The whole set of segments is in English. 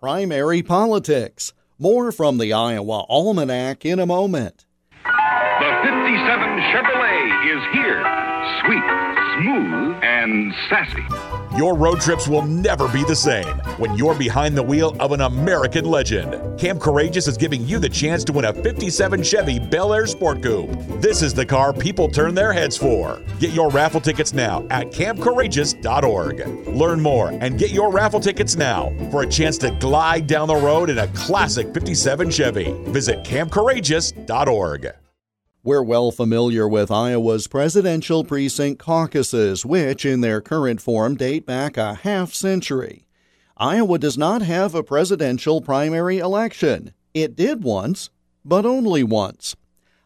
primary politics. More from the Iowa Almanac in a moment. The 57 Chevrolet is here. Sweet, smooth, and sassy. Your road trips will never be the same when you're behind the wheel of an American legend. Camp Courageous is giving you the chance to win a 57 Chevy Bel Air Sport Coupe. This is the car people turn their heads for. Get your raffle tickets now at campcourageous.org. Learn more and get your raffle tickets now for a chance to glide down the road in a classic 57 Chevy. Visit campcourageous.org. We're well familiar with Iowa's presidential precinct caucuses, which in their current form date back a half century. Iowa does not have a presidential primary election. It did once, but only once.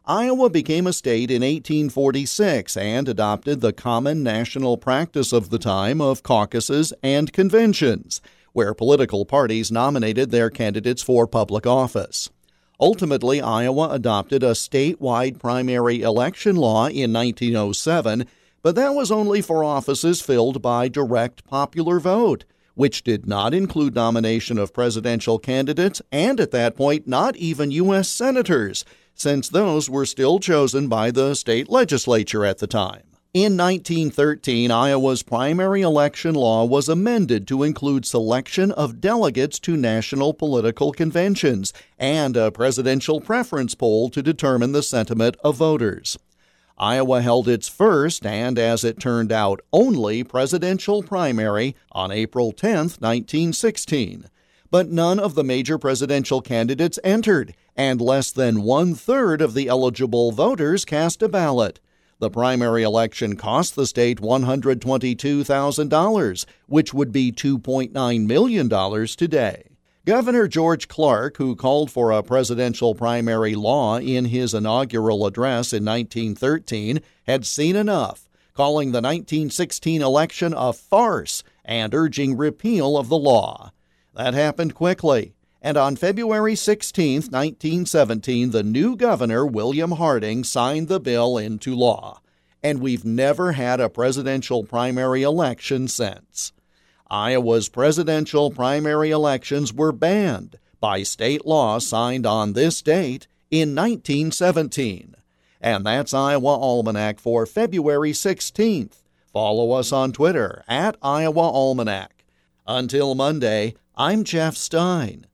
Iowa became a state in 1846 and adopted the common national practice of the time of caucuses and conventions, where political parties nominated their candidates for public office. Ultimately, Iowa adopted a statewide primary election law in 1907, but that was only for offices filled by direct popular vote, which did not include nomination of presidential candidates and at that point not even U.S. senators, since those were still chosen by the state legislature at the time. In 1913, Iowa's primary election law was amended to include selection of delegates to national political conventions and a presidential preference poll to determine the sentiment of voters. Iowa held its first and, as it turned out, only presidential primary on April 10, 1916. But none of the major presidential candidates entered, and less than one third of the eligible voters cast a ballot. The primary election cost the state $122,000, which would be $2.9 million today. Governor George Clarke, who called for a presidential primary law in his inaugural address in 1913, had seen enough, calling the 1916 election a farce and urging repeal of the law. That happened quickly and on February 16, 1917, the new governor, William Harding, signed the bill into law. And we've never had a presidential primary election since. Iowa's presidential primary elections were banned by state law signed on this date in 1917. And that's Iowa Almanac for February 16th. Follow us on Twitter at Iowa Almanac. Until Monday, I'm Jeff Stein.